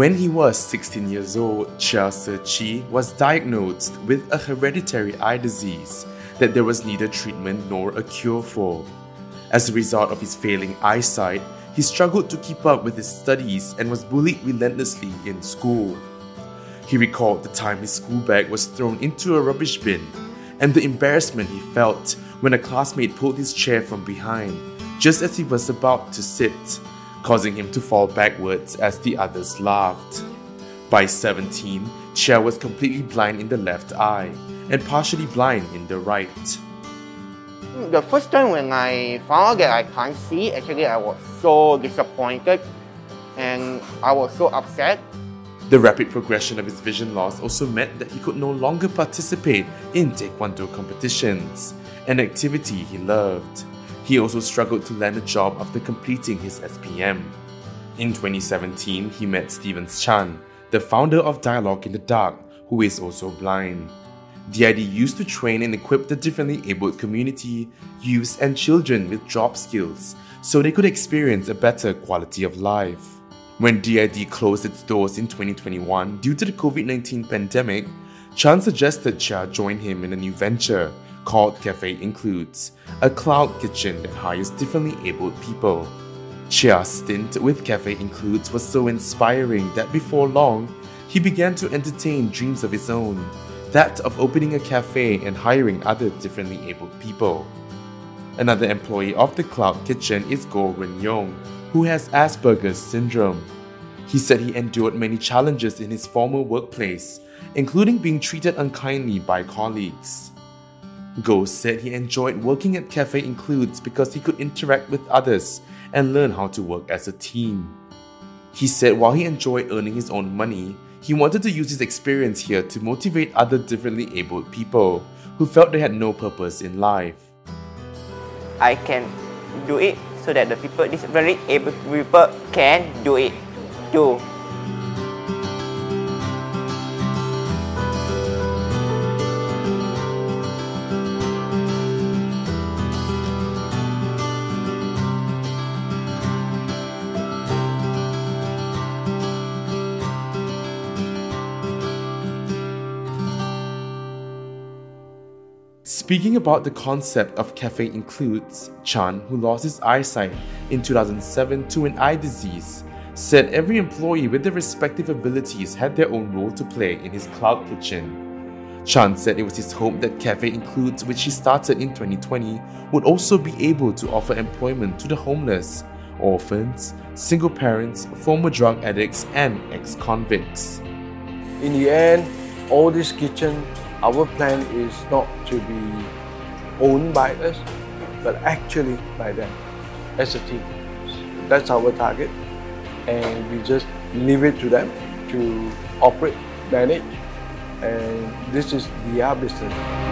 When he was 16 years old, Cheah Tze Qi was diagnosed with a hereditary eye disease that there was neither treatment nor a cure for. As a result of his failing eyesight, he struggled to keep up with his studies and was bullied relentlessly in school. He recalled the time his school bag was thrown into a rubbish bin and the embarrassment he felt when a classmate pulled his chair from behind just as he was about to sit causing him to fall backwards as the others laughed. By 17, Cheah was completely blind in the left eye and partially blind in the right. Hmm, the first time when I found out that I can't see, actually I was so disappointed and I was so upset. The rapid progression of his vision loss also meant that he could no longer participate in Taekwondo competitions, an activity he loved. He also struggled to land a job after completing his SPM. In 2017, he met Steven Chan, the founder of Dialogue in the Dark, who is also blind. DID used to train and equip the differently abled community, youths, and children with job skills so they could experience a better quality of life. When DID closed its doors in 2021 due to the COVID 19 pandemic, Chan suggested Cheah join him in a new venture called Cafe Includes, a cloud kitchen that hires differently abled people. Cheah's stint with Cafe Includes was so inspiring that before long, he began to entertain dreams of his own that of opening a cafe and hiring other differently abled people. Another employee of the Cloud Kitchen is Go Ren Yong, who has Asperger's syndrome. He said he endured many challenges in his former workplace, including being treated unkindly by colleagues. Go said he enjoyed working at Cafe Includes because he could interact with others and learn how to work as a team. He said while he enjoyed earning his own money, he wanted to use his experience here to motivate other differently abled people who felt they had no purpose in life. I can do it so that the people, these very able people can do it too. Speaking about the concept of cafe includes, Chan, who lost his eyesight in 2007 to an eye disease, said every employee with their respective abilities had their own role to play in his cloud kitchen. Chan said it was his hope that Cafe Includes, which he started in 2020, would also be able to offer employment to the homeless, orphans, single parents, former drug addicts, and ex convicts. In the end, all this kitchen our plan is not to be owned by us, but actually by them as a team. That's our target, and we just leave it to them to operate, manage, and this is their business.